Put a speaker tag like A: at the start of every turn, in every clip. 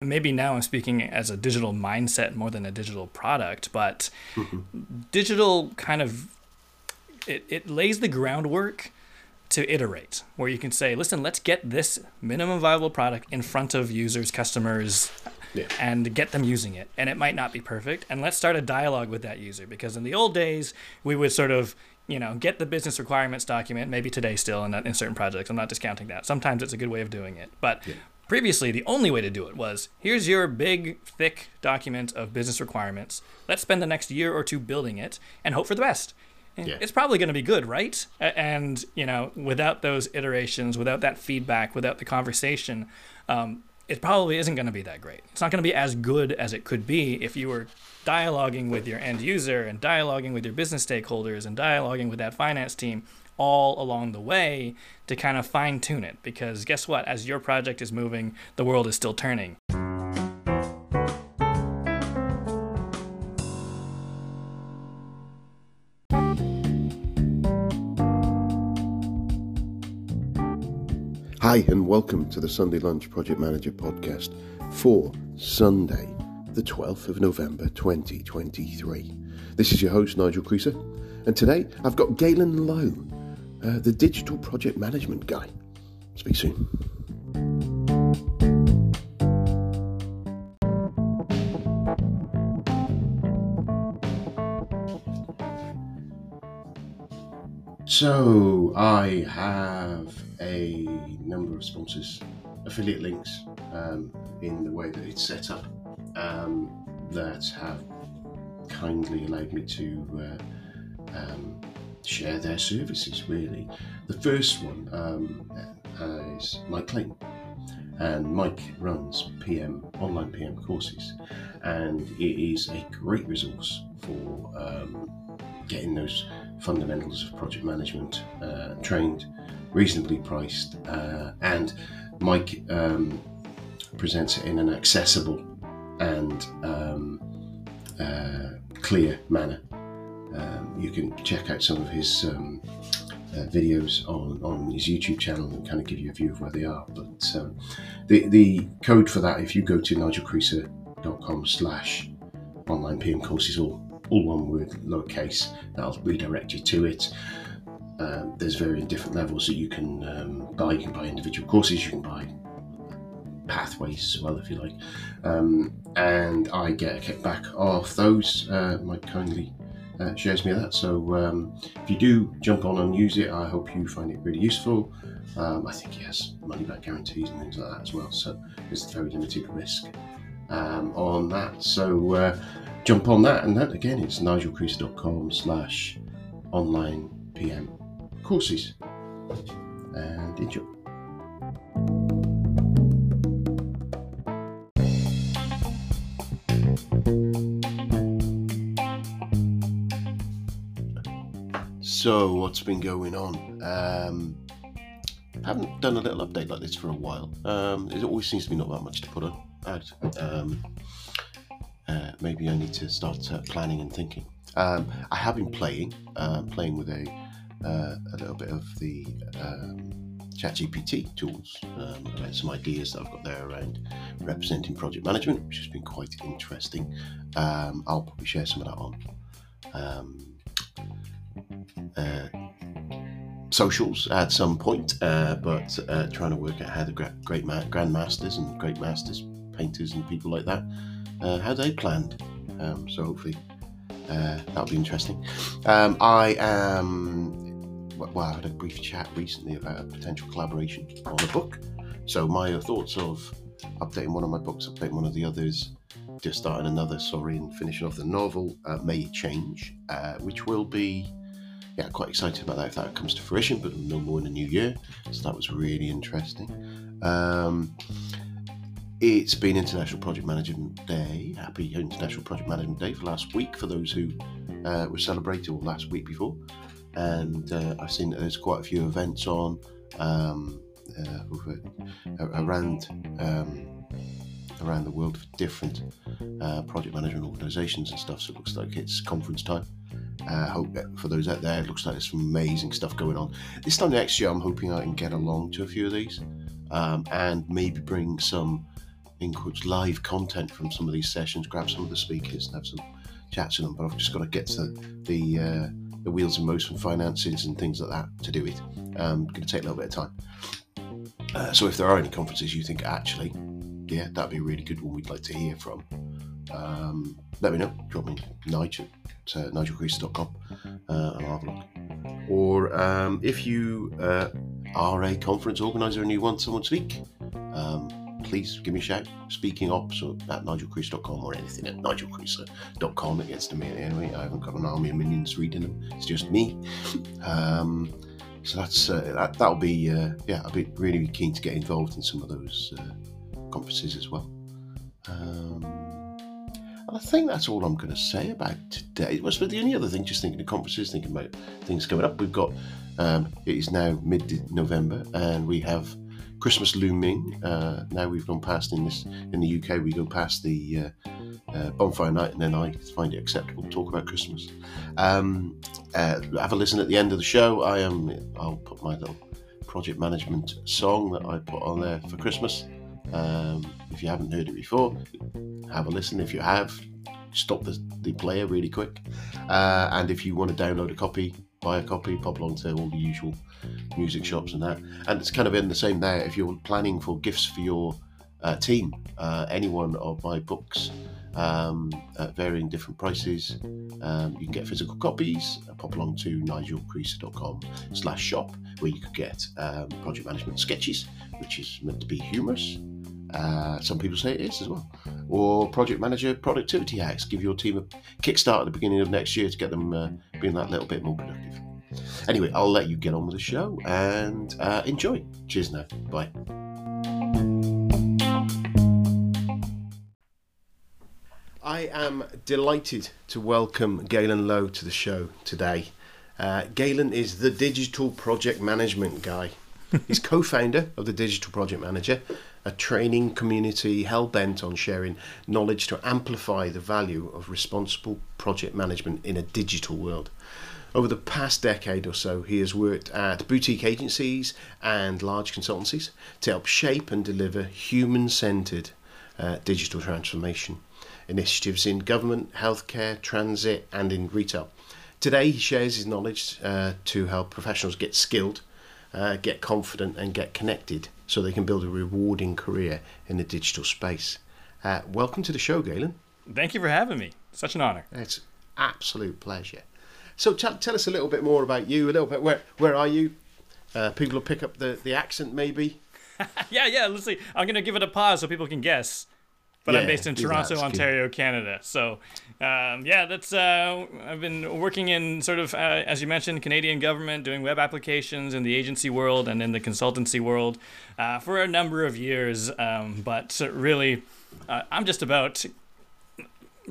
A: maybe now I'm speaking as a digital mindset more than a digital product, but mm-hmm. digital kind of it, it lays the groundwork to iterate where you can say, listen, let's get this minimum viable product in front of users, customers, yeah. and get them using it. And it might not be perfect. And let's start a dialogue with that user because in the old days, we would sort of you know, get the business requirements document, maybe today still in, in certain projects. I'm not discounting that. Sometimes it's a good way of doing it. But yeah. Previously, the only way to do it was here's your big, thick document of business requirements. Let's spend the next year or two building it and hope for the best. Yeah. It's probably going to be good, right? And, you know, without those iterations, without that feedback, without the conversation, um, it probably isn't going to be that great. It's not going to be as good as it could be if you were dialoguing with your end user and dialoguing with your business stakeholders and dialoguing with that finance team all along the way to kind of fine tune it. Because guess what? As your project is moving, the world is still turning.
B: Hi, and welcome to the Sunday Lunch Project Manager podcast for Sunday, the 12th of November 2023. This is your host, Nigel Creaser, and today I've got Galen Low, uh, the digital project management guy. Speak soon. So I have a number of sponsors, affiliate links um, in the way that it's set up um, that have kindly allowed me to uh, um, share their services. Really, the first one um, is Mike Clayton, and Mike runs PM online PM courses, and it is a great resource for um, getting those fundamentals of project management uh, trained, reasonably priced, uh, and Mike um, presents it in an accessible and um, uh, clear manner. Um, you can check out some of his um, uh, videos on, on his YouTube channel and kind of give you a view of where they are. But um, the, the code for that, if you go to nigelcreaser.com slash online PM courses, all all one word, lowercase. That'll redirect you to it. Um, there's very different levels that you can um, buy. You can buy individual courses. You can buy pathways as well, if you like. Um, and I get a kickback off those. Uh, Mike kindly uh, shares me that. So um, if you do jump on and use it, I hope you find it really useful. Um, I think he has money back guarantees and things like that as well. So there's very limited risk um, on that. So uh, jump on that. And that again, it's nigelcreaser.com slash online PM courses. And enjoy. So, what's been going on? Um, haven't done a little update like this for a while. Um, it always seems to be not that much to put on. Um, uh, maybe I need to start uh, planning and thinking. Um, I have been playing, uh, playing with a uh, a little bit of the um, ChatGPT tools, um, some ideas that I've got there around representing project management, which has been quite interesting. Um, I'll probably share some of that on um, uh, socials at some point, uh, but trying to work out how the great ma- grandmasters and great masters, painters, and people like that uh, how they planned. Um, so hopefully uh, that'll be interesting. Um, I am, well, I had a brief chat recently about a potential collaboration on a book. So my thoughts of updating one of my books, updating one of the others, just starting another, sorry, and finishing off the novel uh, may change, uh, which will be, yeah, quite excited about that if that comes to fruition, but no more in the new year. So that was really interesting. Um, it's been International Project Management Day. Happy International Project Management Day for last week for those who uh, were celebrated or last week before. And uh, I've seen that there's quite a few events on um, uh, around um, around the world for different uh, project management organisations and stuff. So it looks like it's conference time. Uh, hope for those out there, it looks like there's some amazing stuff going on. This time next year, I'm hoping I can get along to a few of these um, and maybe bring some in quotes live content from some of these sessions, grab some of the speakers and have some chats with them. But I've just got to get to the uh, the wheels in motion, finances, and things like that to do it. Um, going to take a little bit of time. Uh, so if there are any conferences you think actually, yeah, that'd be a really good one. We'd like to hear from. Um, let me know. Drop me Nigel at uh, nigelcreaser.com uh, and I'll have a look. Or um, if you uh, are a conference organizer and you want someone to speak, um, please give me a shout. Speaking ops at nigelcreaser.com or anything at nigelcreaser.com. It gets to me anyway. I haven't got an army of minions reading them. It's just me. Um, so that's uh, that. That'll be uh, yeah. I'll be really keen to get involved in some of those uh, conferences as well. Um, I think that's all I'm going to say about today. It was but the only other thing, just thinking of conferences, thinking about things coming up. We've got um, it is now mid-November, and we have Christmas looming. Uh, now we've gone past in this in the UK. We go past the uh, uh, bonfire night, and then I find it acceptable to talk about Christmas. Um, uh, have a listen at the end of the show. I am. I'll put my little project management song that I put on there for Christmas. Um, if you haven't heard it before, have a listen. If you have, stop the, the player really quick. Uh, and if you want to download a copy, buy a copy, pop along to all the usual music shops and that. And it's kind of in the same there. If you're planning for gifts for your uh, team, uh, any one of my books um, at varying different prices. Um, you can get physical copies. Uh, pop along to nigelcreaser.com slash shop where you could get um, project management sketches, which is meant to be humorous. Uh, some people say it is as well. Or project manager productivity hacks. Give your team a kickstart at the beginning of next year to get them uh, being that little bit more productive. Anyway, I'll let you get on with the show and uh, enjoy. Cheers now. Bye. I am delighted to welcome Galen Low to the show today. Uh, Galen is the digital project management guy. He's co founder of the Digital Project Manager, a training community hell bent on sharing knowledge to amplify the value of responsible project management in a digital world. Over the past decade or so, he has worked at boutique agencies and large consultancies to help shape and deliver human centered uh, digital transformation initiatives in government, healthcare, transit, and in retail. Today, he shares his knowledge uh, to help professionals get skilled uh, get confident and get connected so they can build a rewarding career in the digital space. Uh, welcome to the show, Galen.
A: Thank you for having me. Such an honor.
B: It's absolute pleasure. So t- tell us a little bit more about you. A little bit where where are you? Uh, people will pick up the the accent maybe.
A: yeah, yeah. Let's see. I'm gonna give it a pause so people can guess but yeah, I'm based in Toronto, Ontario, Canada. So, um, yeah, that's uh, I've been working in sort of uh, as you mentioned, Canadian government, doing web applications in the agency world and in the consultancy world uh, for a number of years. Um, but really, uh, I'm just about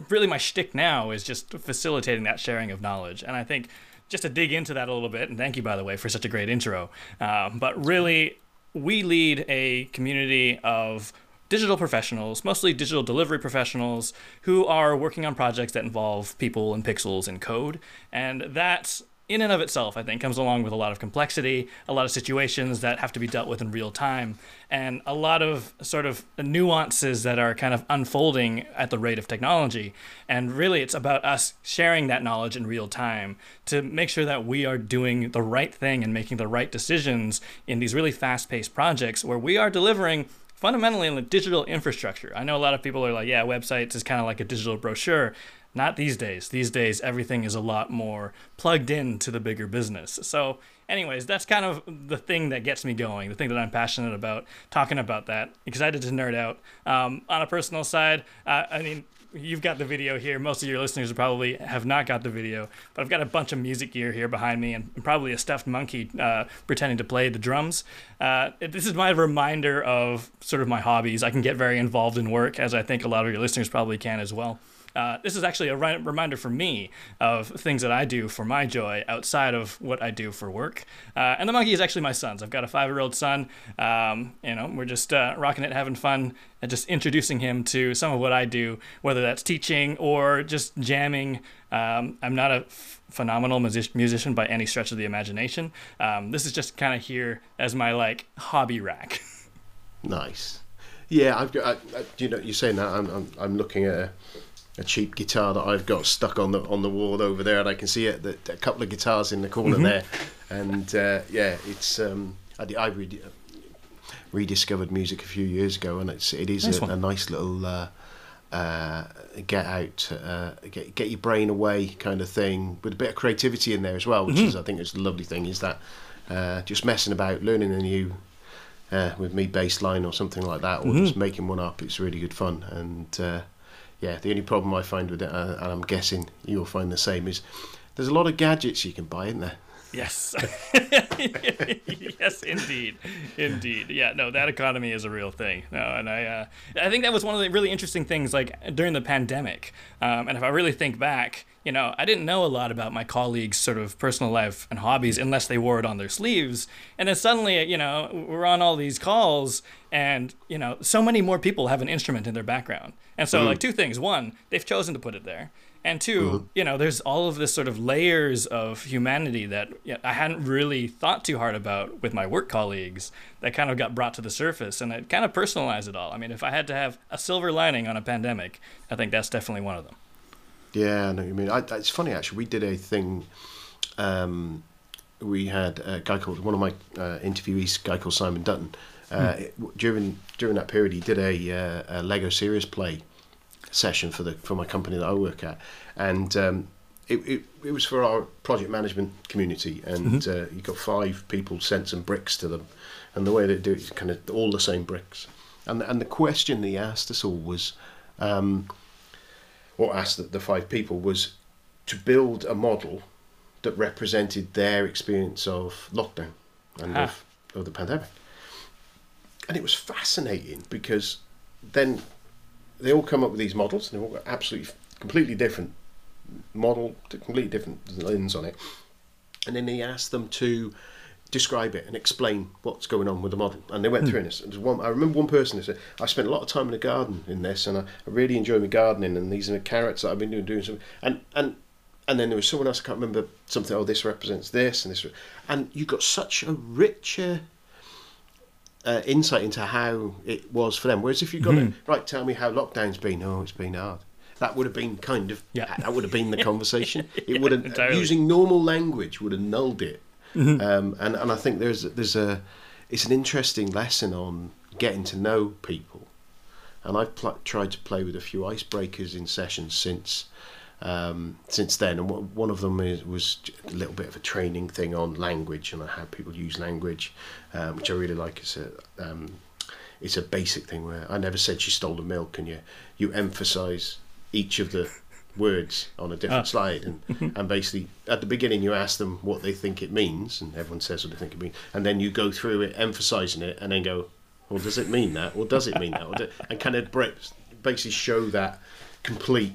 A: really my shtick now is just facilitating that sharing of knowledge, and I think just to dig into that a little bit, and thank you by the way for such a great intro. Um, but really, we lead a community of digital professionals, mostly digital delivery professionals, who are working on projects that involve people and pixels and code. And that, in and of itself, I think, comes along with a lot of complexity, a lot of situations that have to be dealt with in real time, and a lot of sort of nuances that are kind of unfolding at the rate of technology. And really, it's about us sharing that knowledge in real time to make sure that we are doing the right thing and making the right decisions in these really fast paced projects where we are delivering fundamentally in the digital infrastructure. I know a lot of people are like, yeah, websites is kind of like a digital brochure. Not these days. These days, everything is a lot more plugged into the bigger business. So, anyways, that's kind of the thing that gets me going, the thing that I'm passionate about, talking about that. Excited to nerd out. Um, on a personal side, uh, I mean, you've got the video here. Most of your listeners probably have not got the video, but I've got a bunch of music gear here behind me and probably a stuffed monkey uh, pretending to play the drums. Uh, this is my reminder of sort of my hobbies. I can get very involved in work, as I think a lot of your listeners probably can as well. Uh, this is actually a ri- reminder for me of things that I do for my joy outside of what I do for work. Uh, and the monkey is actually my son's. I've got a five-year-old son. Um, you know, we're just uh, rocking it, having fun, and just introducing him to some of what I do, whether that's teaching or just jamming. Um, I'm not a f- phenomenal music- musician by any stretch of the imagination. Um, this is just kind of here as my like hobby rack.
B: nice. Yeah, I've got. I, I, you know, you're saying that. I'm, I'm, I'm looking at a, a cheap guitar that I've got stuck on the on the wall over there, and I can see it. That a couple of guitars in the corner
A: Mm-hmm.
B: there, and uh, yeah, it's. Um, I, I re- rediscovered music a few years ago, and it's it is
A: Nice
B: a, a nice little. Uh, uh, get out, uh, get get your brain away, kind of thing, with a bit of creativity in there as well, which is I think is the lovely thing. Is that uh, just messing about, learning a new uh, with me bass line or something like that, or just making one up. It's really good fun. And uh, yeah, the only problem I find with it, uh, and I'm guessing you'll find the same, is there's a lot of gadgets you can buy, isn't there?
A: Yes. yes, indeed, indeed. Yeah, no, that economy is a real thing. No, and I, uh, I think that was one of the really interesting things, like during the pandemic. Um, and if I really think back, you know, I didn't know a lot about my colleagues' sort of personal life and hobbies unless they wore it on their sleeves. And then suddenly, you know, we're on all these calls, and you know, so many more people have an instrument in their background. And so, like, mm-hmm. two things: one, they've chosen to put it there. And 2 mm-hmm. you know, there's all of this sort of layers of humanity that yeah, I hadn't really thought too hard about with my work colleagues that kind of got brought to the surface and it kind of personalized it all. I mean, if I had to have a silver lining on a pandemic, I think that's definitely one of them.
B: Yeah, I know what you mean. I, it's funny actually. We did a thing. Um, we had a guy called one of my uh, interviewees, a guy called Simon Dutton. Uh, it- during during that period, he did a, uh, a Lego Serious Play session for the for my company that I work at, and um, it, it it was for our project management community, and uh, you got five people sent some bricks to them, and the way they do it is kind of all the same bricks, and and the question he asked us all was. Um, or asked the, the five people was to build a model that represented their experience of lockdown and
A: Ah.
B: of, of the pandemic. And it was fascinating because then they all come up with these models and they've all got absolutely completely different model, completely different lens on it. And then he asked them to describe it and explain what's going on with the model. And they went through this. There's one, I remember one person who said, I spent a lot of time in the garden in this and I, I really enjoy my gardening and these are the carrots that I've been doing, doing some and and and then there was someone else, I can't remember something, oh this represents this and this and you got such a richer uh, insight into how it was for them. Whereas if you've got to, right, tell me how lockdown's been, oh it's been hard. That would have been kind of
A: Yeah.
B: that would have been the conversation. It would have
A: entirely.
B: using normal language would have nulled it. Um, and and I think there's there's a it's an interesting lesson on getting to know people. And I've pl- tried to play with a few icebreakers in sessions since um, since then. And one one of them is, was a little bit of a training thing on language and how people use language, um, which I really like. It's a um, it's a basic thing where I never said she stole the milk, and you you emphasise each of the words on a different
A: Ah.
B: slide, and and basically at the beginning you ask them what they think it means, and everyone says what they think it means, and then you go through it emphasising it, and then go, well, does it mean that, or does it mean that, or do, and kind of basically show that complete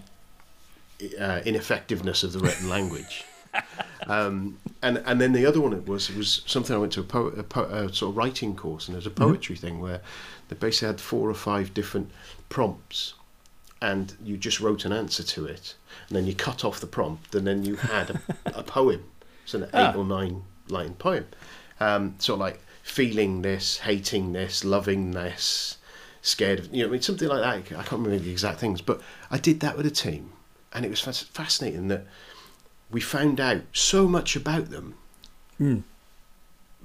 B: uh, ineffectiveness of the written language. Um, and and then the other one it was it was something I went to a, po- a, po- a sort of writing course, and there's a poetry thing where they basically had four or five different prompts, and you just wrote an answer to it, and then you cut off the prompt, and then you had a, a poem, It's an eight
A: Ah.
B: or nine line poem, um, sort of like feeling this, hating this, loving this, scared of you know, I mean something like that. I can't remember the exact things, but I did that with a team, and it was fas- fascinating that we found out so much about them
A: Mm.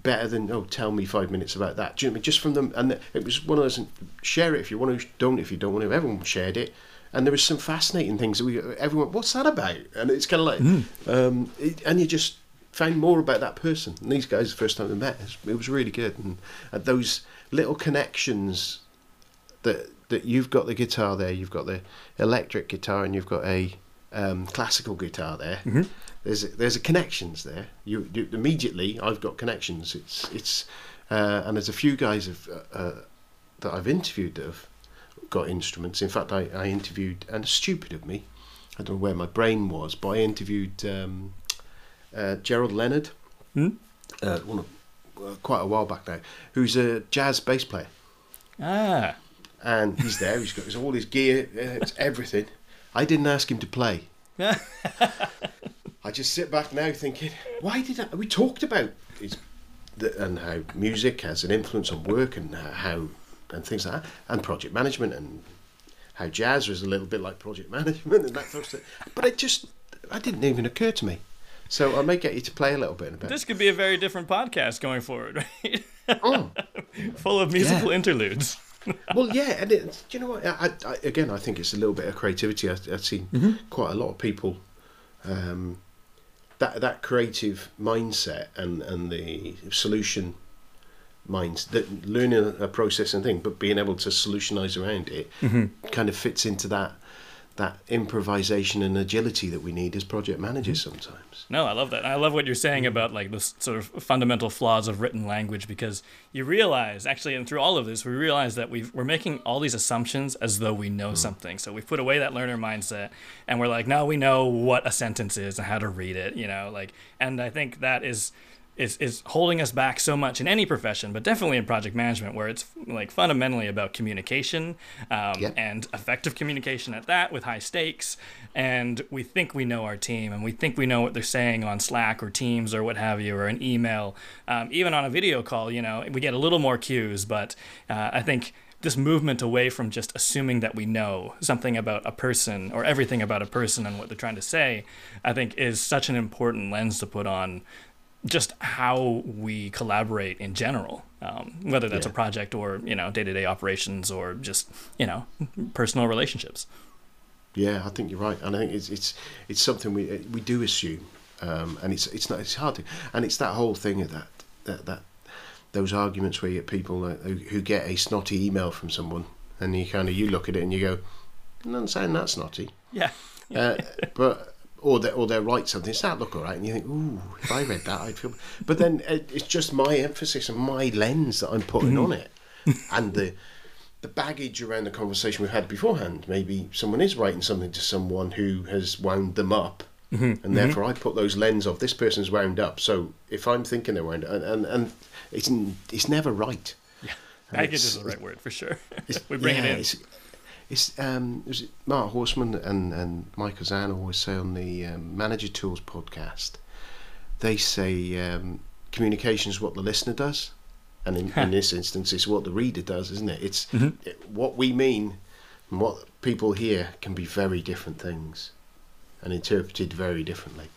B: Better than oh tell me five minutes about that. Do you know what I mean? Just from them and it was one of those share it if you want to don't if you don't want to everyone shared it. And there was some fascinating things that we everyone what's that about? And it's kind of like um, it, and you just found more about that person. And these guys the first time they met it was, really good. And, and those little connections that that you've got the guitar there you've got the electric guitar and you've got a um, classical guitar there there's a, there's a connections there. You, you immediately I've got connections. It's it's uh, and there's a few guys have, uh, uh, that I've interviewed that have got instruments. In fact, I, I interviewed and stupid of me. I don't know where my brain was, but I interviewed um, uh, Gerald Leonard,
A: Hmm?
B: uh, one of, uh, quite a while back now, who's a jazz bass player,
A: Ah,
B: and he's there. He's got his, all his gear, it's everything. I didn't ask him to play. I just sit back now thinking, why did I, we talked about his, the, and how music has an influence on work and how and things like that, and project management and how jazz was a little bit like project management and that sort of stuff. But it just, it didn't even occur to me. So I may get you to play a little bit in a bit.
A: This could be a very different podcast going forward, right? Oh. Full of musical
B: yeah.
A: interludes.
B: well, yeah, and it, you know what? I, I, again, I think it's a little bit of creativity. I, have seen mm-hmm. quite a lot of people um, that that creative mindset and and the solution minds that learning a process and thing, but being able to solutionize around it, mm-hmm. kind of fits into that that improvisation and agility that we need as project managers mm-hmm. sometimes.
A: No, I love that. I love what you're saying about like the sort of fundamental flaws of written language because you realize actually, and through all of this, we realize that we are making all these assumptions as though we know mm. something. So we've put away that learner mindset, and we're like, no, we know what a sentence is and how to read it. You know, like, and I think that is is is holding us back so much in any profession, but definitely in project management, where it's like fundamentally about communication um, and effective communication at that with high stakes. And we think we know our team, and we think we know what they're saying on Slack or Teams or what have you, or an email, um, even on a video call. You know, we get a little more cues, but uh, I think this movement away from just assuming that we know something about a person or everything about a person and what they're trying to say, I think is such an important lens to put on just how we collaborate in general, um, whether that's yeah. a project or you know day to day operations or just you know personal relationships.
B: Yeah, I think you're right, and I think it's it's it's something we we do assume, um, and it's it's not it's hard to, and it's that whole thing of that that that those arguments where you get people who, who get a snotty email from someone, and you kind of you look at it and you go, "Doesn't sound that snotty."
A: Yeah.
B: uh, but or they or they write something. Does that look all right? And you think, ooh, if I read that, I'd feel. But then it's just my emphasis and my lens that I'm putting mm-hmm. on it, and the the baggage around the conversation we've had beforehand. Maybe someone is writing something to someone who has wound them up, mm-hmm. and mm-hmm. therefore I put those lens of this person's wound up. So if I'm thinking they're wound up, and and, and it's it's never right.
A: Yeah, baggage is the right word for sure. we bring yeah, it in
B: it's um, was it Mark Horstman and and Michael Auzenne always say on the um, Manager Tools podcast. They say um, communication is what the listener does, and in, in, this instance, it's what the reader does, isn't it? It's mm-hmm. it, what we mean and what people hear can be very different things, and interpreted very differently.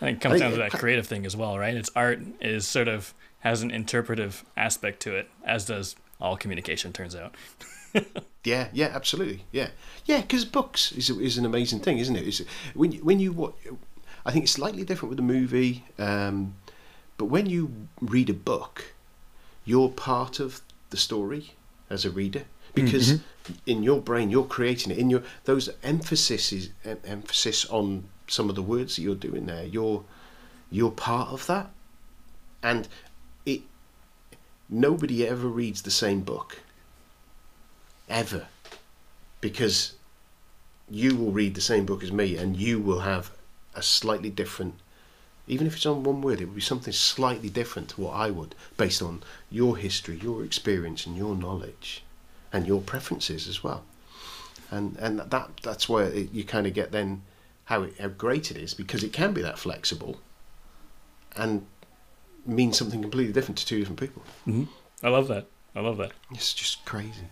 A: I think it comes down to that creative thing as well, right? It's art is sort of has an interpretive aspect to it, as does all communication. Turns out.
B: yeah, yeah, absolutely, yeah, yeah. Because books is is an amazing thing, isn't it? It's, when when you what I think it's slightly different with a movie, um, but when you read a book, you're part of the story as a reader because mm-hmm. in your brain you're creating it in your those emphasis is emphasis on some of the words that you're doing there. You're you're part of that, and it nobody ever reads the same book ever because you will read the same book as me and you will have a slightly different even if it's on one word it would be something slightly different to what I would based on your history your experience and your knowledge and your preferences as well. And and that that's where it, you kind of get then how, it, how great it is because it can be that flexible and mean something completely different to two different people.
A: Mm-hmm. I love that. I love that.
B: It's just crazy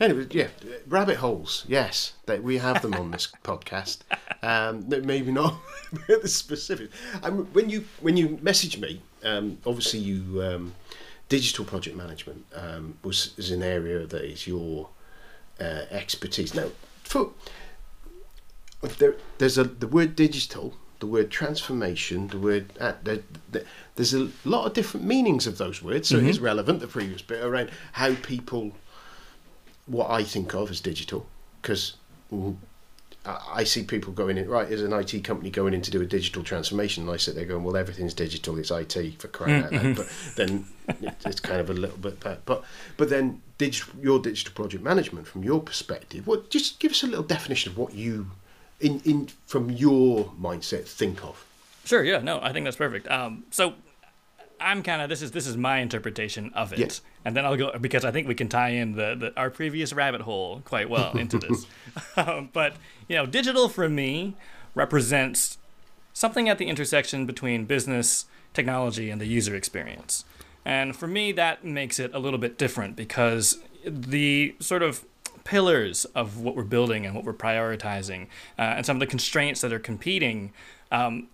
B: Anyway, yeah, rabbit holes. Yes, that we have them on this podcast. Um, maybe not the specific. Um, when you when you message me, um, obviously you um, digital project management um, was is an area that is your uh, expertise. Now, for there, there's a the word digital, the word transformation, the word uh, the, the, there's a lot of different meanings of those words. So mm-hmm. it is relevant the previous bit around how people what I think of as digital because I see people going in right as an IT company going in to do a digital transformation, and I sit there going, "Well, everything's digital; it's IT for crying out loud." Mm-hmm. But then it's kind of a little bit bad. But but then digital, your digital project management from your perspective, what just give us a little definition of what you, in in from your mindset, think of.
A: Sure. Yeah. No, I think that's perfect. Um, so I'm kind of this is this is my interpretation of it, and then I'll go because I think we can tie in the, the our previous rabbit hole quite well into this. um, but you know, digital for me represents something at the intersection between business, technology, and the user experience. And for me, that makes it a little bit different because the sort of pillars of what we're building and what we're prioritizing, uh, and some of the constraints that are competing, um,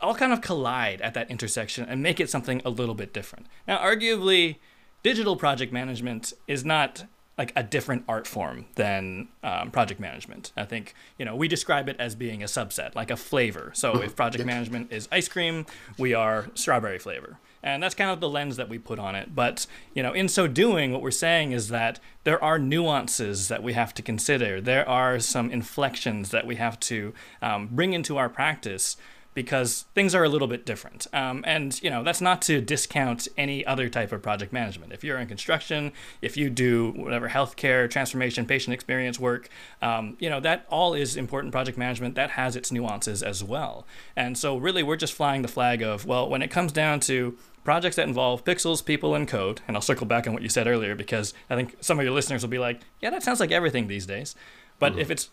A: all kind of collide at that intersection and make it something a little bit different. Now, arguably, digital project management is not like a different art form than um, project management. I think you know we describe it as being a subset, like a flavor. So if project management is ice cream, we are strawberry flavor, and that's kind of the lens that we put on it. But you know, in so doing, what we're saying is that there are nuances that we have to consider. There are some inflections that we have to um, bring into our practice because things are a little bit different. Um, and, you know, that's not to discount any other type of project management. If you're in construction, if you do whatever healthcare, transformation, patient experience work, um, you know, that all is important project management. That has its nuances as well. And so, really, we're just flying the flag of, well, when it comes down to projects that involve pixels, people, and code, and I'll circle back on what you said earlier because I think some of your listeners will be like, yeah, that sounds like everything these days. But mm-hmm. if it's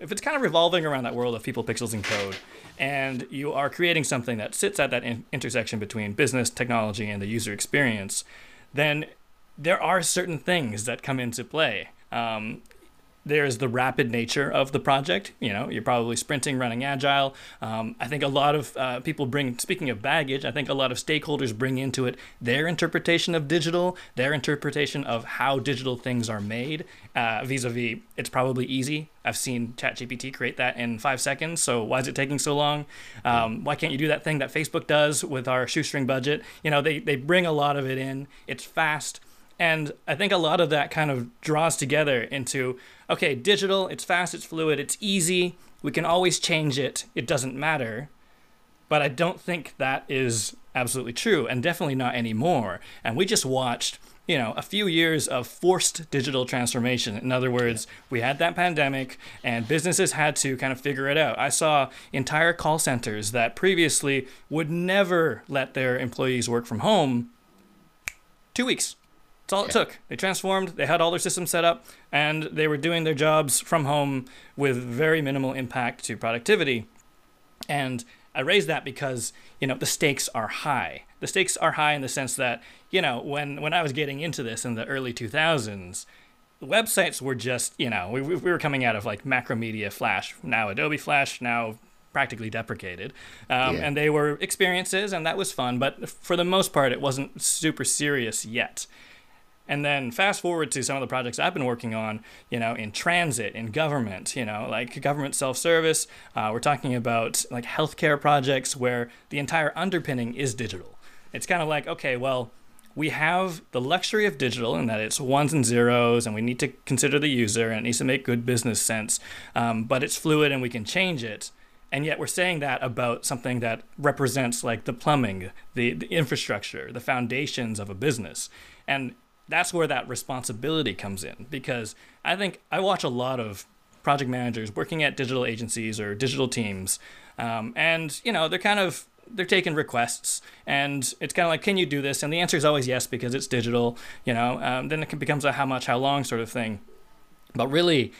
A: if it's kind of revolving around that world of people, pixels, and code, and you are creating something that sits at that in- intersection between business, technology, and the user experience, then there are certain things that come into play. Um, there's the rapid nature of the project. You know, you're probably sprinting, running agile. Um, I think a lot of uh, people bring, speaking of baggage, I think a lot of stakeholders bring into it their interpretation of digital, their interpretation of how digital things are made. Vis a vis, it's probably easy. I've seen ChatGPT create that in five seconds. So why is it taking so long? Um, why can't you do that thing that Facebook does with our shoestring budget? You know, they, they bring a lot of it in. It's fast. And I think a lot of that kind of draws together into okay, digital, it's fast, it's fluid, it's easy, we can always change it, it doesn't matter. But I don't think that is absolutely true, and definitely not anymore. And we just watched, you know, a few years of forced digital transformation. In other words, we had that pandemic, and businesses had to kind of figure it out. I saw entire call centers that previously would never let their employees work from home. Two weeks that's all it took. They transformed, they had all their systems set up, and they were doing their jobs from home with very minimal impact to productivity. And I raise that because, you know, the stakes are high. The stakes are high in the sense that, you know, when, when I was getting into this in the early 2000s, websites were just, you know, we, we were coming out of like Macromedia Flash, now Adobe Flash, now practically deprecated. Um, yeah. And they were experiences, and that was fun, but for the most part, it wasn't super serious yet. And then fast forward to some of the projects I've been working on, you know, in transit, in government, you know, like government self service. Uh, we're talking about like healthcare projects where the entire underpinning is digital. It's kind of like, okay, well, we have the luxury of digital in that it's ones and zeros and we need to consider the user and it needs to make good business sense, um, but it's fluid and we can change it. And yet we're saying that about something that represents like the plumbing, the, the infrastructure, the foundations of a business. And that's where that responsibility comes in. Because I think I watch a lot of project managers working at digital agencies or digital teams, um, and you know they're kind of they're taking requests and it's kind of like can you do this? And the answer is always yes because it's digital you know um, then it becomes a how much how long sort of thing. But really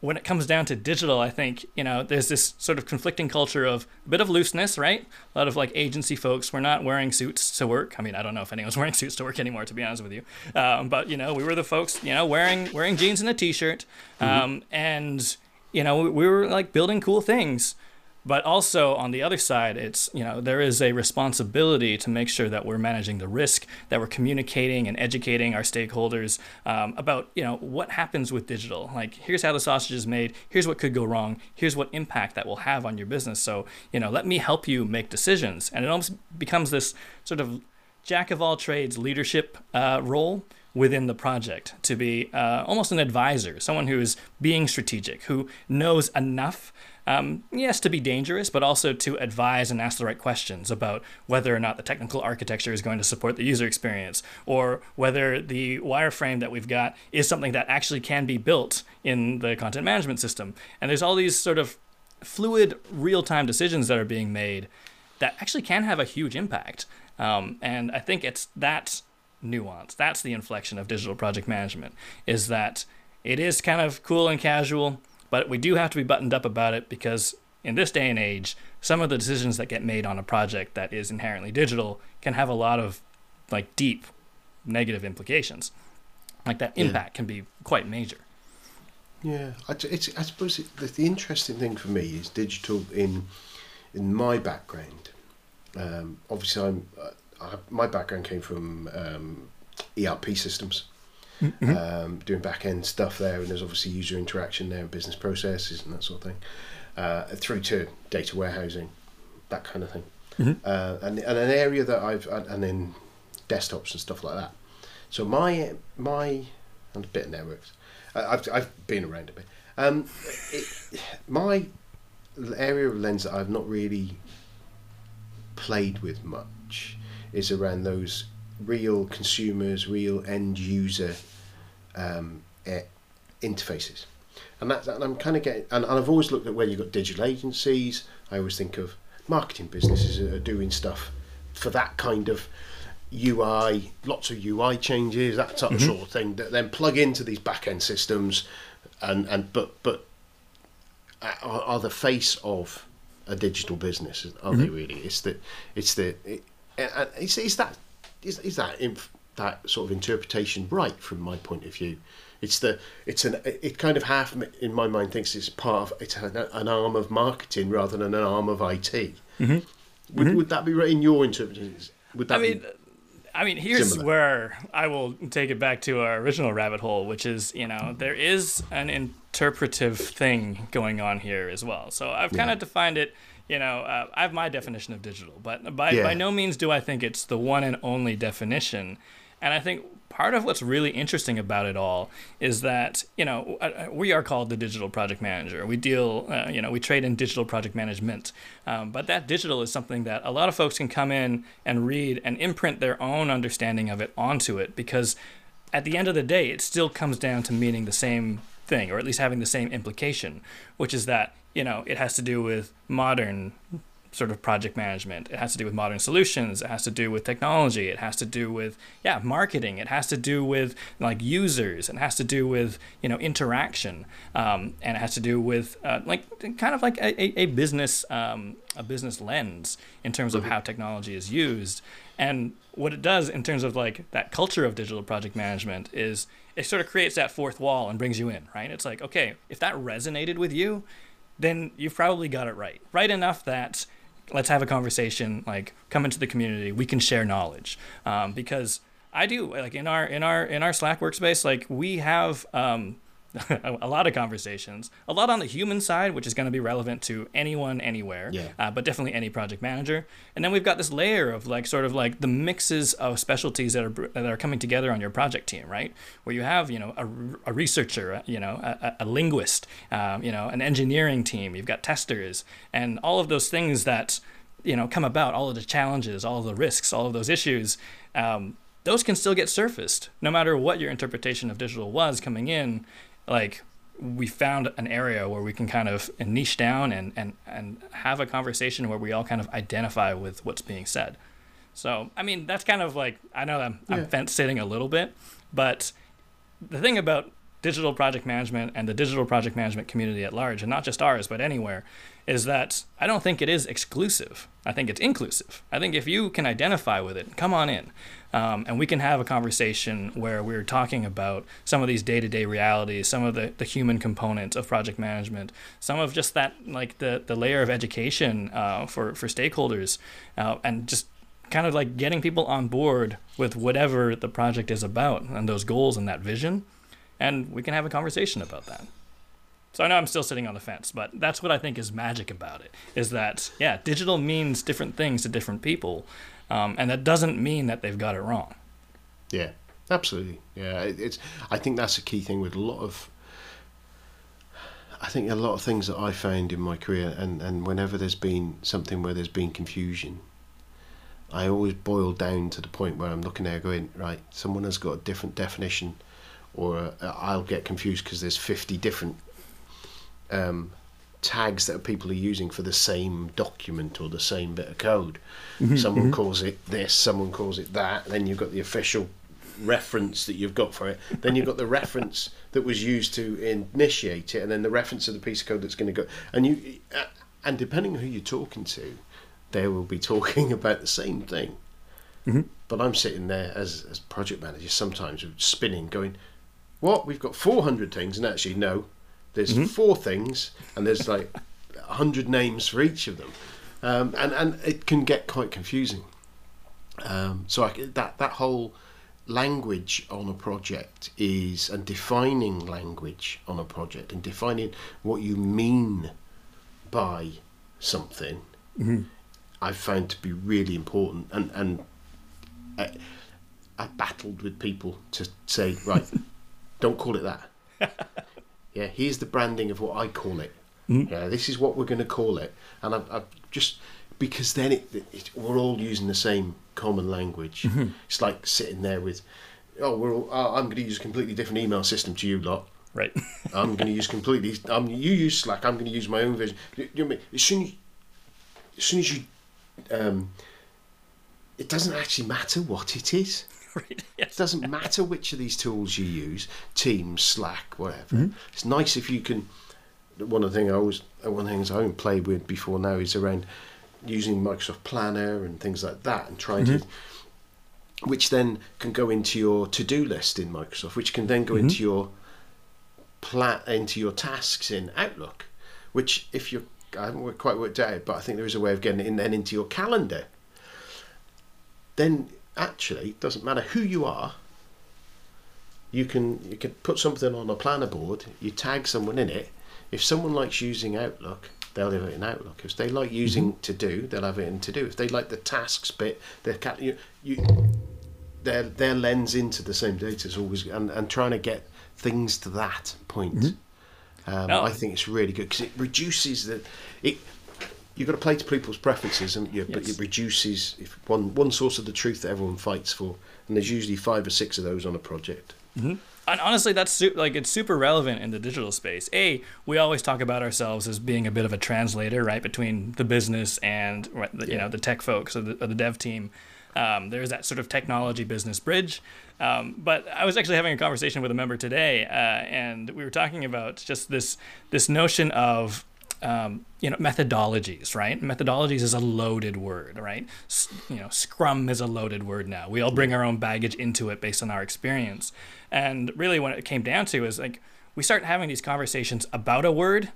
A: when it comes down to digital, I think, you know, there's this sort of conflicting culture of a bit of looseness, right? A lot of like agency folks were not wearing suits to work. I mean, I don't know if anyone's wearing suits to work anymore, to be honest with you. Um, but, you know, we were the folks, you know, wearing, wearing jeans and a t shirt. Mm-hmm. Um, mm-hmm. And, you know, we were like building cool things. But also on the other side, it's you know there is a responsibility to make sure that we're managing the risk, that we're communicating and educating our stakeholders um, about you know what happens with digital. Like here's how the sausage is made. Here's what could go wrong. Here's what impact that will have on your business. So you know let me help you make decisions, and it almost becomes this sort of jack of all trades leadership uh, role within the project to be uh, almost an advisor, someone who is being strategic, who knows enough um, yes, to be dangerous, but also to advise and ask the right questions about whether or not the technical architecture is going to support the user experience, or whether the wireframe that we've got is something that actually can be built in the content management system. And there's all these sort of fluid, real time decisions that are being made that actually can have a huge impact. Um, and I think it's that nuance, that's the inflection of digital project management, is that it is kind of cool and casual but we do have to be buttoned up about it because in this day and age, some of the decisions that get made on a project that is inherently digital can have a lot of like deep negative implications. like that impact yeah. can be quite major.
B: Yeah, I, it's, I suppose it, the, the, interesting thing for me is digital in in my background. Um, obviously, I'm uh, I, my background came from um, ERP systems, mm-hmm. um, doing back end stuff there, and there's obviously user interaction there, business processes, and that sort of thing, uh, through to data warehousing, that kind of thing, mm-hmm. uh, and and an area that I've and then desktops and stuff like that. So my my and a bit of networks I've, I've been around a bit. Um, it, my area of lens that I've not really played with much is around those real consumers, real end user um, interfaces. And that, and I'm kind of getting, and, and I've always looked at where you've got digital agencies. I always think of marketing businesses that are doing stuff for that kind of UI, lots of UI changes, that mm-hmm. sort of thing that then plug into these back end systems, and and but but are, are, the face of a digital business, are mm-hmm. they really? It's the it's the it, is, is that is, is that inf, that sort of interpretation right from my point of view? It's the it's an it kind of half in my mind thinks it's part of it's an, an arm of marketing rather than an arm of IT. Mm-hmm. Would, mm-hmm. would that be right in your interpretation? Would that I
A: mean, be, I mean, here's similar. where I will take it back to our original rabbit hole, which is, you know, there is an interpretive thing going on here as well. So I've kind yeah. of defined it, you know, uh, I have my definition of digital, but by, yeah. by no means do I think it's the one and only definition. And I think part of what's really interesting about it all is that you know uh, uh, we are called the digital project manager. We deal, uh, you know, we trade in digital project management, um, but that digital is something that a lot of folks can come in and read and imprint their own understanding of it onto it because at the end of the day, it still comes down to meaning the same thing, or at least having the same implication, which is that you know it has to do with modern sort of project management. It has to do with modern solutions. It has to do with technology. It has to do with yeah marketing. It has to do with like users. It has to do with you know interaction, um, and it has to do with uh, like kind of like a, a business um, a business lens in terms of mm-hmm. how technology is used. And what it does in terms of like that culture of digital project management is it sort of creates that fourth wall and brings you in, right? It's like okay, if that resonated with you, then you've probably got it right, right enough that let's have a conversation like come into the community we can share knowledge. Um, because i do like in our in our in our slack workspace like we have um, a lot of conversations, a lot on the human side, which is going to be relevant to anyone, anywhere, yeah. uh, but definitely any project manager. And then we've got this layer of like sort of like the mixes of specialties that are that are coming together on your project team, right? Where you have you know a, a researcher, uh, you know a, a linguist, um, you know an engineering team, you've got testers, and all of those things that you know come about, all of the challenges, all of the risks, all of those issues. Um, those can still get surfaced no matter what your interpretation of digital was coming in like we found an area where we can kind of niche down and, and, and have a conversation where we all kind of identify with what's being said. So, I mean, that's kind of like, I know I'm, yeah. I'm fence sitting a little bit, but the thing about digital project management and the digital project management community at large, and not just ours, but anywhere, is that I don't think it is exclusive. I think it's inclusive. I think if you can identify with it, come on in. Um, and we can have a conversation where we're talking about some of these day-to-day realities, some of the, the human components of project management, some of just that like the, the layer of education uh, for, for stakeholders, uh, and just kind of like getting people on board with whatever the project is about and those goals and that vision. And we can have a conversation about that. So I know I'm still sitting on the fence, but that's what I think is magic about it. Is that yeah, digital means different things to different people, um, and that doesn't mean that they've got it wrong.
B: Yeah, absolutely. Yeah, it's. I think that's a key thing with a lot of. I think a lot of things that I found in my career, and, and whenever there's been something where there's been confusion, I always boil down to the point where I'm looking there going, right, someone has got a different definition, or uh, I'll get confused because there's 50 different um, tags that people are using for the same document or the same bit of code. Mm-hmm, someone mm-hmm. calls it this, someone calls it that. Then you've got the official reference that you've got for it. Then you've got the reference that was used to initiate it, and then the reference of the piece of code that's going to go. And you, uh, and depending on who you're talking to, they will be talking about the same thing. Mm-hmm. But I'm sitting there as as project manager sometimes spinning, going, what? We've got 400 things, and actually, no, there's four things, and there's like 100 names for each of them, um, and and it can get quite confusing. Um, so I, that that whole language on a project is and defining language on a project and defining what you mean by something I've found to be really important. And and I, I battled with people to say right don't call it that yeah here's the branding of what I call it yeah this is what we're going to call it and I've, I've just because then it, it, we're all using the same common language it's like sitting there with oh we're all, oh, I'm going to use a completely different email system to you lot
A: Right.
B: I'm going to use completely. I'm you use Slack. I'm going to use my own version. You, you know I mean? As soon as, as soon as you, um, it doesn't actually matter what it is.
A: Right.
B: It doesn't matter which of these tools you use, Teams, Slack, whatever. Mm-hmm. It's nice if you can. One of the things I always, one of the things I haven't played with before now is around using Microsoft Planner and things like that, and trying to, mm-hmm. which then can go into your to-do list in Microsoft, which can then go mm-hmm. into your pla- into your tasks in Outlook, which if you I haven't quite worked out, but I think there is a way of getting it in then into your calendar. Then actually, it doesn't matter who you are. You can you can put something on a planner board. You tag someone in it. If someone likes using Outlook, they'll have it in Outlook. If they like using To Do, they'll have it in To Do. If they like the tasks bit, their cal- you, you their their lens into the same data is always and, and trying to get things to that point. Um,
A: No.
B: I think it's really good because it reduces the it. You've got to play to people's preferences, and you, but it reduces if one one source of the truth that everyone fights for, and there's usually five or six of those on a project.
A: And honestly, that's su- like it's super relevant in the digital space. A, we always talk about ourselves as being a bit of a translator, right, between the business and the, you
B: Yeah.
A: know the tech folks or the, or the dev team. Um, there's that sort of technology business bridge. Um, but I was actually having a conversation with a member today, uh, and we were talking about just this this notion of um, you know methodologies right? Methodologies is a loaded word right? S- you know scrum is a loaded word now. We all bring our own baggage into it based on our experience. And really when it came down to is like we start having these conversations about a word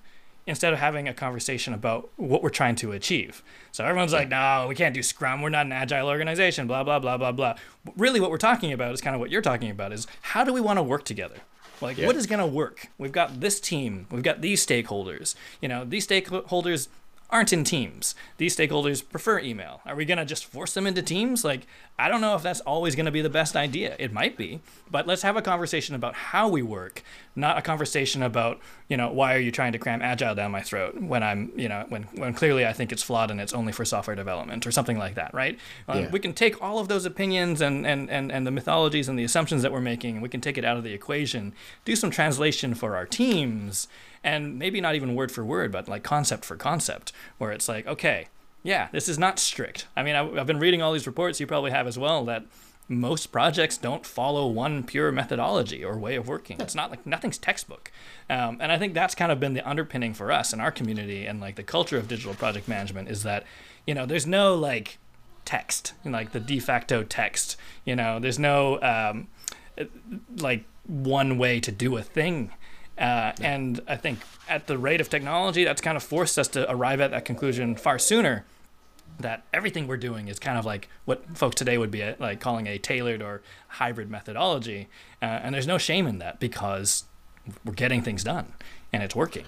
A: instead of having a conversation about what we're trying to achieve. So everyone's like no we can't do scrum. We're not an agile organization blah blah blah blah blah. But really what we're talking about is kind of what you're talking about is how do we want to work together like,
B: Yeah.
A: what is going to work? We've got this team. We've got these stakeholders. You know, these stakeholders aren't in teams. These stakeholders prefer email. Are we going to just force them into teams? Like, I don't know if that's always going to be the best idea. It might be, but let's have a conversation about how we work, not a conversation about, you know, why are you trying to cram agile down my throat when I'm, you know, when, when clearly I think it's flawed and it's only for software development or something like that, right? Uh,
B: yeah.
A: We can take all of those opinions and, and, and, and the mythologies and the assumptions that we're making, and we can take it out of the equation, do some translation for our teams, and maybe not even word for word, but like concept for concept, where it's like, okay, yeah, this is not strict. I mean, I, I've been reading all these reports, you probably have as well, that most projects don't follow one pure methodology or way of working. It's not like nothing's textbook. Um, and I think that's kind of been the underpinning for us in our community and like the culture of digital project management is that, you know, there's no like text, like the de facto text. You know, there's no um, like one way to do a thing. Uh, and I think at the rate of technology, that's kind of forced us to arrive at that conclusion far sooner. That everything we're doing is kind of like what folks today would be a, like calling a tailored or hybrid methodology, uh, and there's no shame in that because we're getting things done and it's working.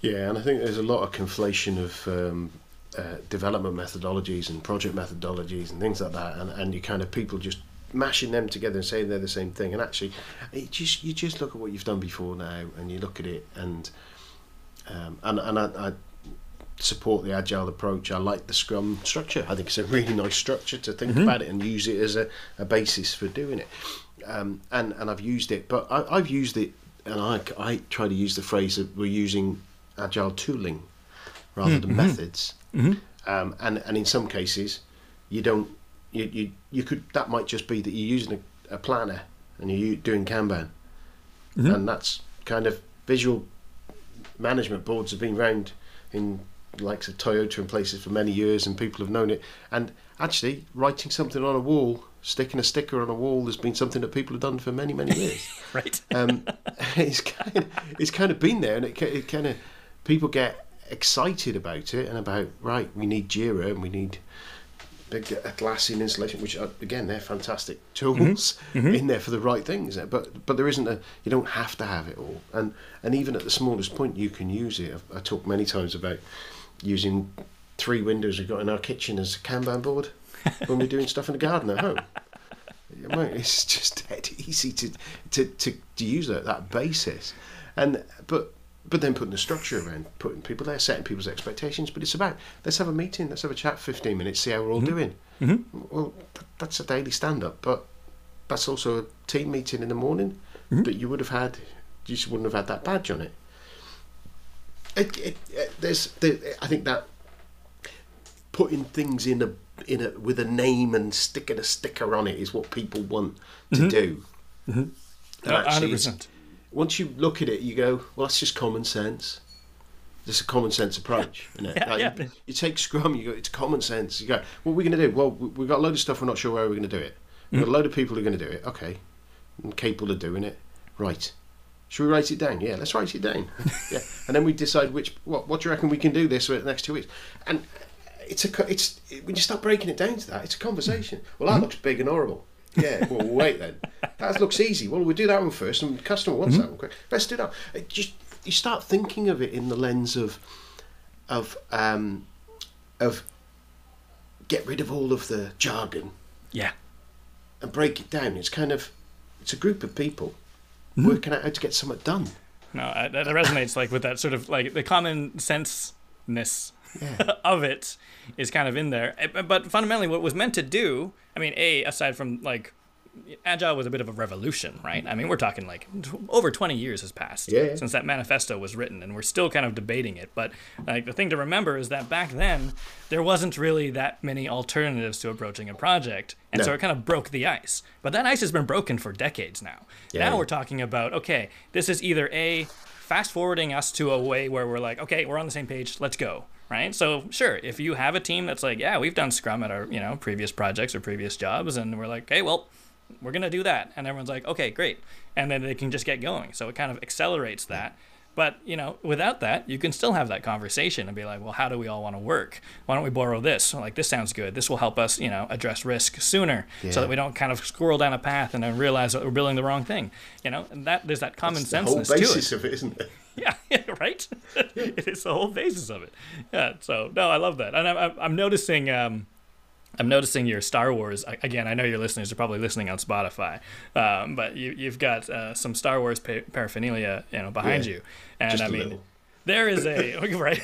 B: Yeah, and I think there's a lot of conflation of um, uh, development methodologies and project methodologies and things like that, and, and you kind of people just mashing them together and saying they're the same thing. And actually, it just you just look at what you've done before now, and you look at it, and um, and and I, I support the agile approach. I like the Scrum structure. I think it's a really nice structure to think mm-hmm. about it and use it as a, a basis for doing it. Um, and and I've used it, but I, I've used it, and I I try to use the phrase that we're using agile tooling rather mm, than mm-hmm. methods. Mm-hmm. Um, and and in some cases, you don't you, you you could that might just be that you're using a, a planner and you're doing Kanban, and that's kind of visual management boards have been around in likes of Toyota and places for many years, and people have known it. And actually, writing something on a wall Sticking a sticker on a wall has been something that people have done for many, many years.
A: right.
B: um, it's kind of, it's kind of been there, and it, it kind of people get excited about it and about right. We need Jira and we need big Atlassian installation, which are, again they're fantastic tools mm-hmm. Mm-hmm. in there for the right things. But but there isn't a you don't have to have it all, and and even at the smallest point you can use it. I've, I talked many times about using three windows we've got in our kitchen as a Kanban board when we're doing stuff in the garden at home. It's just dead easy to, to, to, to use that, that basis. And but but then putting the structure around, putting people there, setting people's expectations. But it's about let's have a meeting, let's have a chat, fifteen minutes, see how we're all mm-hmm. doing. Mm-hmm. Well, that's a daily stand up, but that's also a team meeting in the morning. Mm-hmm. But you would have had, you just wouldn't have had that badge on it. It, it, it there's, there, I think that putting things in a in a with a name and sticking a sticker on it is what people want to mm-hmm. do.
A: Mm-hmm. Percent.
B: Once you look at it, you go, "Well, that's just common sense." Just a common sense approach, isn't it? yeah, like yeah. You, you, take Scrum, you go, "It's common sense." You go, "What are we going to do?" Well, we've got a load of stuff. We're not sure where we're going to do it. We've got a mm-hmm. load of people who are going to do it. Okay, I'm capable of doing it. Right. Should we write it down? Yeah, let's write it down. yeah, and then we decide which what what do you reckon we can do this for the next two weeks? And it's a it's when you start breaking it down to that, it's a conversation. Well, that mm-hmm. looks big and horrible. Yeah, well, wait then. That looks easy. Well, we'll do that one first, and the customer wants mm-hmm. that one quick. Let's do that. It just you start thinking of it in the lens of of um, of get rid of all of the jargon.
A: Yeah.
B: And break it down. It's kind of it's a group of people mm-hmm. working out how to get something done.
A: No, that resonates like with that sort of like the common senseness yeah. of it is kind of in there. Eh, but fundamentally, what was meant to do, I mean, a aside from like agile was a bit of a revolution right i mean we're talking like over 20 years has passed
B: yeah, yeah.
A: since that manifesto was written and we're still kind of debating it but like the thing to remember is that back then there wasn't really that many alternatives to approaching a project and no. so it kind of broke the ice but that ice has been broken for decades now yeah, now we're talking about okay this is either a fast forwarding us to a way where we're like okay we're on the same page let's go right? So sure, if you have a team that's like, yeah, we've done Scrum at our you know previous projects or previous jobs, and we're like, okay, well, we're gonna do that, and everyone's like, okay, great, and then they can just get going. So it kind of accelerates that. But you know, without that, you can still have that conversation and be like, well, how do we all want to work? Why don't we borrow this? Like this sounds good. This will help us, you know, address risk sooner, yeah. so that we don't kind of squirrel down a path and then realize that we're building the wrong thing. You know, and that there's that common sense to it.
B: The whole basis of it, isn't it?
A: yeah, right. it is the whole basis of it. Yeah. So no, I love that, and I'm I'm noticing. Um, I'm noticing your Star Wars again. I know your listeners are probably listening on Spotify, um, but you, you've got uh, some Star Wars paraphernalia, you know, behind yeah, you, and I mean, little. there is a right.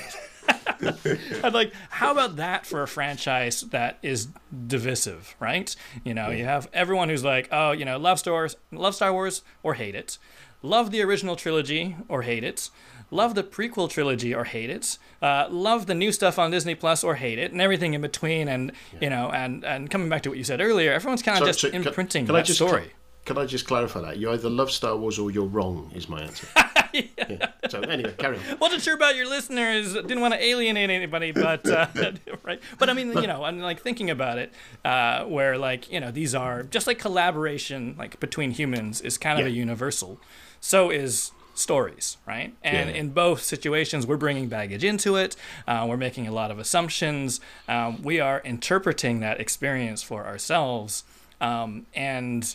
A: I'd like, how about that for a franchise that is divisive, right? You know, yeah. you have everyone who's like, oh, you know, love Star Wars, love Star Wars or hate it love the original trilogy or hate it, love the prequel trilogy or hate it, uh, love the new stuff on Disney Plus or hate it, and everything in between. And yeah. you know, and and coming back to what you said earlier, everyone's kind of just so imprinting can, can that just, story.
B: Can I just clarify that? You either love Star Wars or you're wrong, is my answer. yeah. yeah. So anyway, carry on.
A: Wasn't sure about your listeners. Didn't want to alienate anybody, but uh, right. But I mean, you know, I'm like thinking about it, uh, where like you know these are just like collaboration, like between humans, is kind of yeah. a universal so is stories, right? And yeah. in both situations, we're bringing baggage into it. Uh, we're making a lot of assumptions. Um, we are interpreting that experience for ourselves. Um, and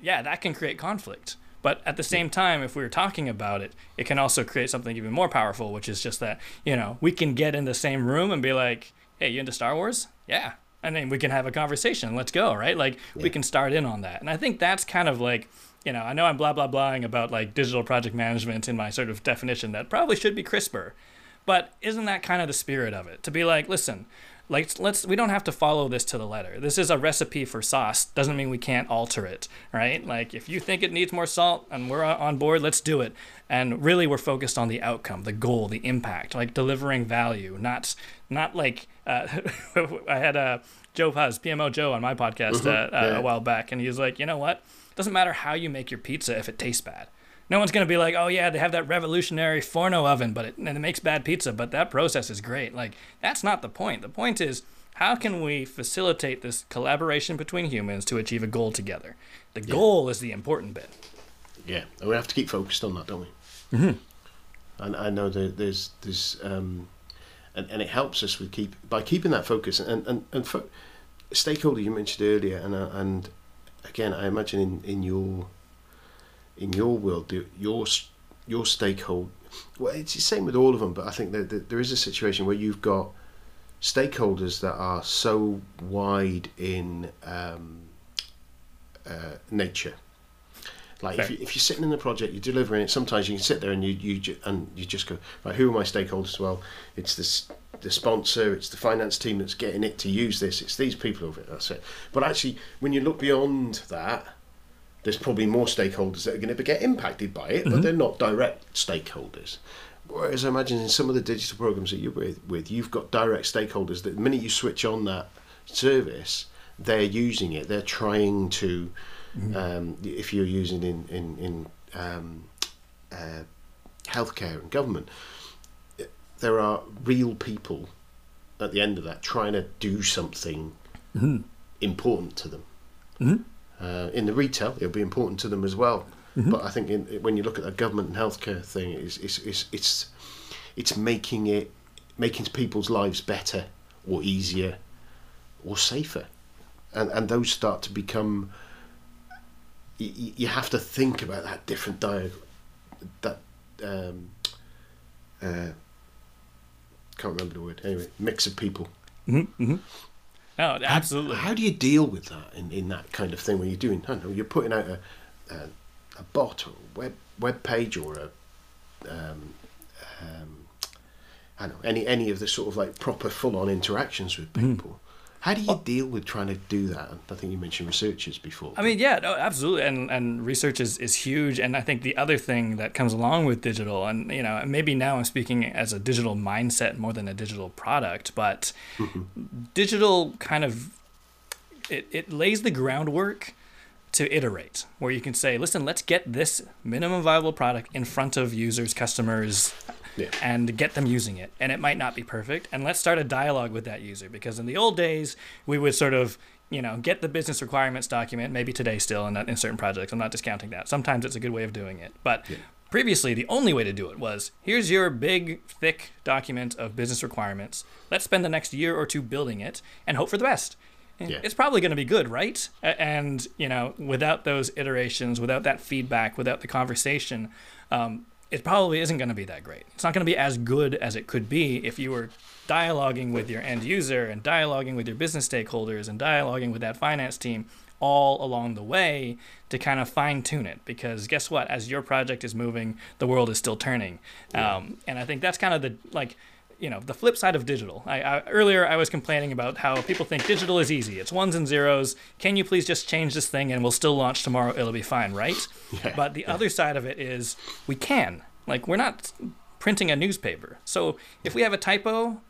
A: yeah, that can create conflict. But at the same time, if we are talking about it, it can also create something even more powerful, which is just that, you know, we can get in the same room and be like, hey, you into Star Wars? Yeah. And then we can have a conversation. Let's go, right? Like, yeah. we can start in on that. And I think that's kind of like, you know, I know I'm blah blah blahing about like digital project management in my sort of definition that probably should be crisper, but isn't that kind of the spirit of it? To be like, listen, like let's we don't have to follow this to the letter. This is a recipe for sauce. Doesn't mean we can't alter it, right? Like if you think it needs more salt and we're on board, let's do it. And really, we're focused on the outcome, the goal, the impact, like delivering value, not not like uh, I had a. Uh, Joe Pusz, PMO Joe, on my podcast mm-hmm. uh, uh, yeah. a while back, and he was like, you know what? Doesn't matter how you make your pizza if it tastes bad. No one's gonna be like, oh yeah, they have that revolutionary Forno oven, but it, and it makes bad pizza, but that process is great. Like that's not the point. The point is How can we facilitate this collaboration between humans to achieve a goal together? The goal is the important bit.
B: Yeah, and we have to keep focused on that, don't we? Mm-hmm. And I know that there's there's um, and, and it helps us with keep by keeping that focus and and and fo- stakeholder you mentioned earlier and uh, and again I imagine in, in your in your world your your stakeholder well it's the same with all of them but I think that, that there is a situation where you've got stakeholders that are so wide in um, uh, nature like if, you, if you're sitting in the project, you're delivering it. Sometimes you can sit there and you you and you just go, right, who are my stakeholders? Well, it's this the sponsor, it's the finance team that's getting it to use this. It's these people over it. That's it. But actually, when you look beyond that, there's probably more stakeholders that are going to get impacted by it, mm-hmm. but they're not direct stakeholders. Whereas I imagine in some of the digital programs that you're with, with, you've got direct stakeholders that the minute you switch on that service, they're using it. They're trying to Mm-hmm. Um, if you're using in in in um, uh, healthcare and government, there are real people at the end of that trying to do something mm-hmm. important to them. Mm-hmm. Uh, in the retail, it'll be important to them as well. Mm-hmm. But I think in, when you look at the government and healthcare thing, it's, it's, it's, it's, it's making it making people's lives better or easier or safer, and and those start to become you, you have to think about that different diagram, that um, uh, can't remember the word. Anyway, mix of people.
A: Mm-hmm, mm-hmm. Oh, absolutely.
B: How, how, do you deal with that in, in that kind of thing when you're doing? I don't know. You're putting out a a, a bot or a web web page or a um, um, I don't know any any of the sort of like proper full on interactions with mm-hmm. people. How do you deal with trying to do that? I think you mentioned researchers before.
A: I mean, yeah, no, absolutely, and and research is, is huge. And I think the other thing that comes along with digital, and you know, maybe now I'm speaking as a digital mindset more than a digital product, but mm-hmm. digital kind of it, it lays the groundwork to iterate, where you can say, listen, let's get this minimum viable product in front of users, customers, yeah. and get them using it. And it might not be perfect. And let's start a dialogue with that user because in the old days, we would sort of you know, get the business requirements document, maybe today still in, in certain projects. I'm not discounting that. Sometimes it's a good way of doing it. But yeah. previously, the only way to do it was here's your big, thick document of business requirements. Let's spend the next year or two building it and hope for the best. Yeah. It's probably going to be good, right? And, you know, without those iterations, without that feedback, without the conversation, um, it probably isn't going to be that great. It's not going to be as good as it could be if you were dialoguing with your end user and dialoguing with your business stakeholders and dialoguing with that finance team all along the way to kind of fine tune it. Because guess what? As your project is moving, the world is still turning. Yeah. Um, and I think that's kind of the like you know the flip side of digital. I, I, earlier I was complaining about how people think digital is easy. It's ones and zeros. Can you please just change this thing and we'll still launch tomorrow? It'll be fine, right? Yeah, but the yeah. other side of it is we can. Like we're not printing a newspaper. So if we have a typo,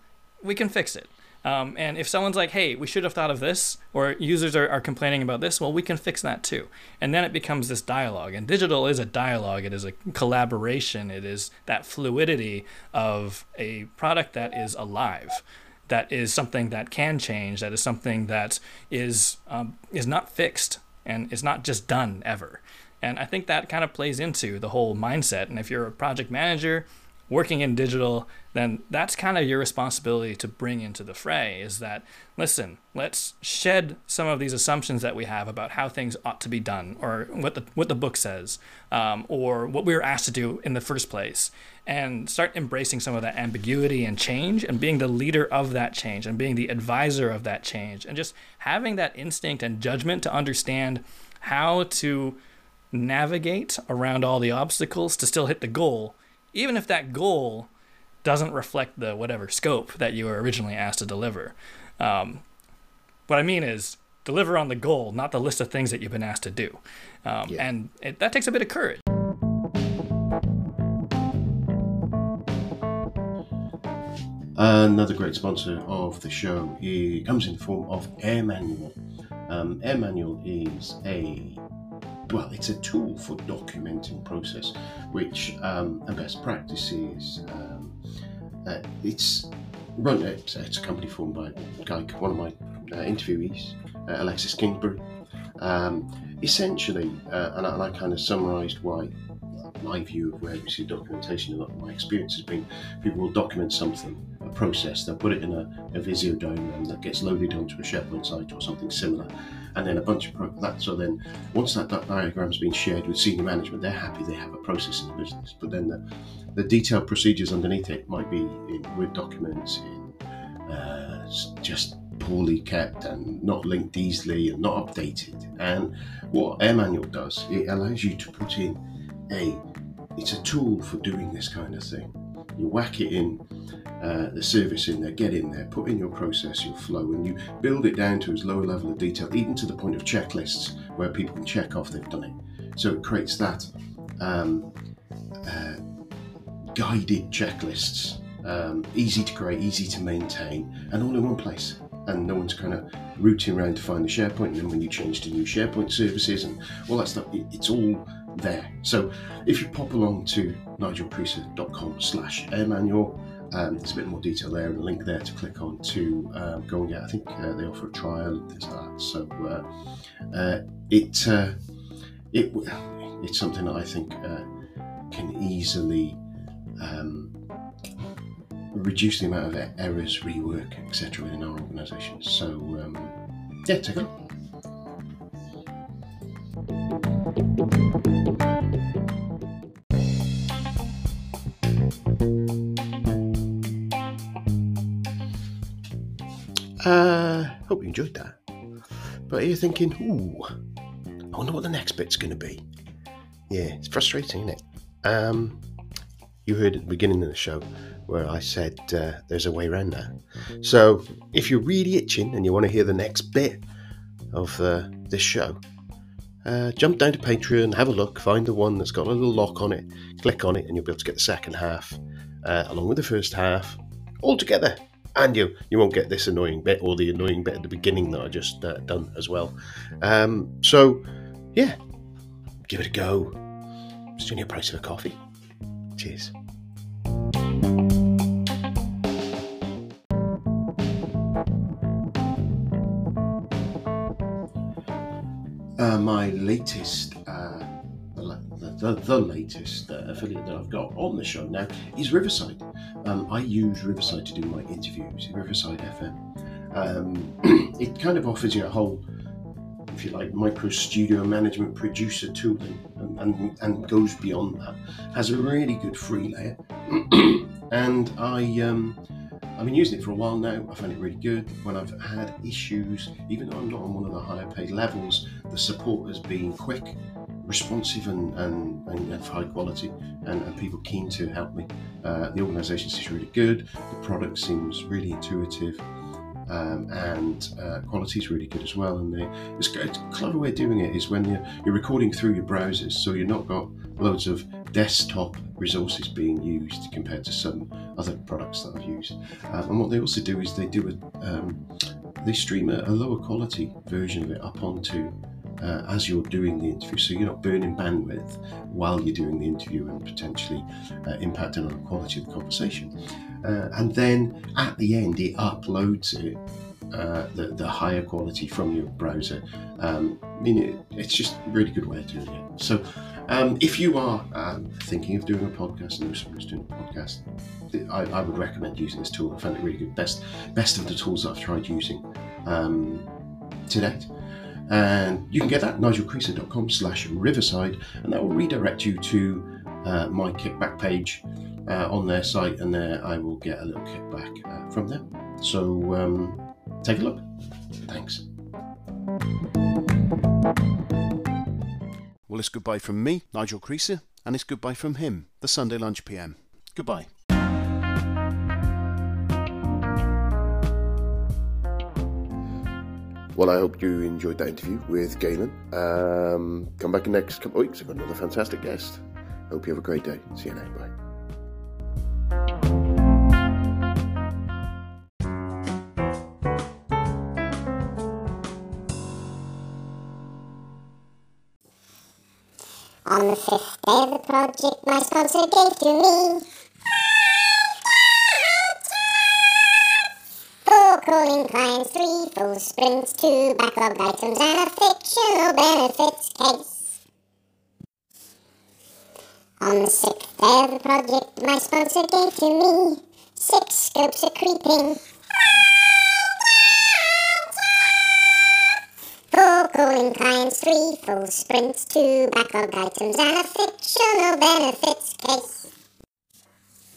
A: we can fix it. Um, and if someone's like, hey, we should have thought of this, or users are, are complaining about this, well, we can fix that too. And then it becomes this dialogue. And digital is a dialogue, it is a collaboration, it is that fluidity of a product that is alive. That is something that can change. That is something that is um, is not fixed and is not just done ever. And I think that kind of plays into the whole mindset. And if you're a project manager, working in digital, then that's kind of your responsibility to bring into the fray is that, listen, let's shed some of these assumptions that we have about how things ought to be done or what the, what the book says um, or what we were asked to do in the first place and start embracing some of that ambiguity and change and being the leader of that change and being the advisor of that change and just having that instinct and judgment to understand how to navigate around all the obstacles to still hit the goal even if that goal doesn't reflect the whatever scope that you were originally asked to deliver. Um, what I mean is deliver on the goal, not the list of things that you've been asked to do. Um, yeah. And it, that takes a bit of courage.
B: Another great sponsor of the show comes in the form of AirManual. Um, AirManual is a well, it's a tool for documenting process, which um, and best practices. Um, uh, it's run it. It's a company formed by a guy, one of my uh, interviewees, uh, Alexis Kingsbury. Um, essentially, uh, and I, and I kind of summarised why my view of where we see documentation and my experience has been people will document something, a process, they'll put it in a, a Visio diagram that gets loaded onto a SharePoint site or something similar, and then a bunch of pro- that. So then, once that diagram's been shared with senior management, they're happy they have a process in the business. But then the, the detailed procedures underneath it might be in Word documents, in uh, just poorly kept and not linked easily and not updated. And what AirManual does, it allows you to put in a it's a tool for doing this kind of thing. You whack it in, uh, the service in there, get in there, put in your process, your flow, and you build it down to as low a level of detail, even to the point of checklists where people can check off they've done it. So it creates that um, uh, guided checklists, um, easy to create, easy to maintain, and all in one place. And no one's kind of rooting around to find the SharePoint. And then when you change to new SharePoint services and all that stuff, it, it's all there. So if you pop along to nigelcreaser.com slash airmanual, um, there's a bit more detail there and a link there to click on to uh, go and get. I think uh, they offer a trial and things like that. So uh, uh it uh, it it's something that I think uh, can easily um, reduce the amount of errors, rework, etc. within our organisation. So um, yeah, take a look. Uh, hope you enjoyed that. But you're thinking, ooh, I wonder what the next bit's going to be. Yeah, it's frustrating, isn't it? Um, you heard at the beginning of the show where I said uh, there's a way around that. So if you're really itching and you want to hear the next bit of uh, this show, uh, jump down to Patreon, have a look, find the one that's got a little lock on it, click on it, and you'll be able to get the second half uh, along with the first half all together. And you you won't get this annoying bit or the annoying bit at the beginning that I just uh, done as well. Um, so yeah, give it a go. It's only a price of a coffee. Cheers. Uh, my latest, uh, the, the, the, latest uh, affiliate that I've got on the show now is Riverside. Um, I use Riverside to do my interviews, Riverside FM. Um, it kind of offers you a whole, if you like, micro studio management producer tooling and, and, and goes beyond that. Has a really good free layer. and I. Um, I've been using it for a while now. I find it really good. When I've had issues, even though I'm not on one of the higher paid levels, the support has been quick, responsive, and, and, and of high quality, and, and, people keen to help me. Uh, the organisation seems really good. The product seems really intuitive. Um, and uh, quality is really good as well. And they, it's, a clever way of doing it is when you're, you're recording through your browsers, so you're not got loads of desktop resources being used compared to some other products that I've used. Um, and what they also do is they do a, um, they stream a, a, lower quality version of it up onto uh, as you're doing the interview, so you're not burning bandwidth while you're doing the interview and potentially uh, impacting on the quality of the conversation. Uh, and then at the end, it uploads it uh, the, the, higher quality from your browser. Um, I mean, it, it's just a really good way of doing it. So, um, if you are um, thinking of doing a podcast and someone's doing a podcast, I, I, would recommend using this tool. I found it really good. Best, best of the tools that I've tried using um, to date. And you can get that at nigelcreaser.com slash riverside, and that will redirect you to uh, my kickback page uh, on their site, and there I will get a little kickback uh, from them. So um, take a look. Thanks.
C: Well, it's goodbye from me, Nigel Creaser, and it's goodbye from him, the Sunday Lunch PM. Goodbye.
B: Well, I hope you enjoyed that interview with Galen. Um, come back in the next couple of weeks. I've got another fantastic guest. Hope you have a great day. See you now. Bye.
D: On the fifth day of the project, my sponsor gave to me calling clients, three full sprints, two backlog items, and a fictional benefits case. On the sixth day of the project, my sponsor gave to me six scopes of creeping. Four calling clients, three full sprints, two backlog items, and a fictional benefits case.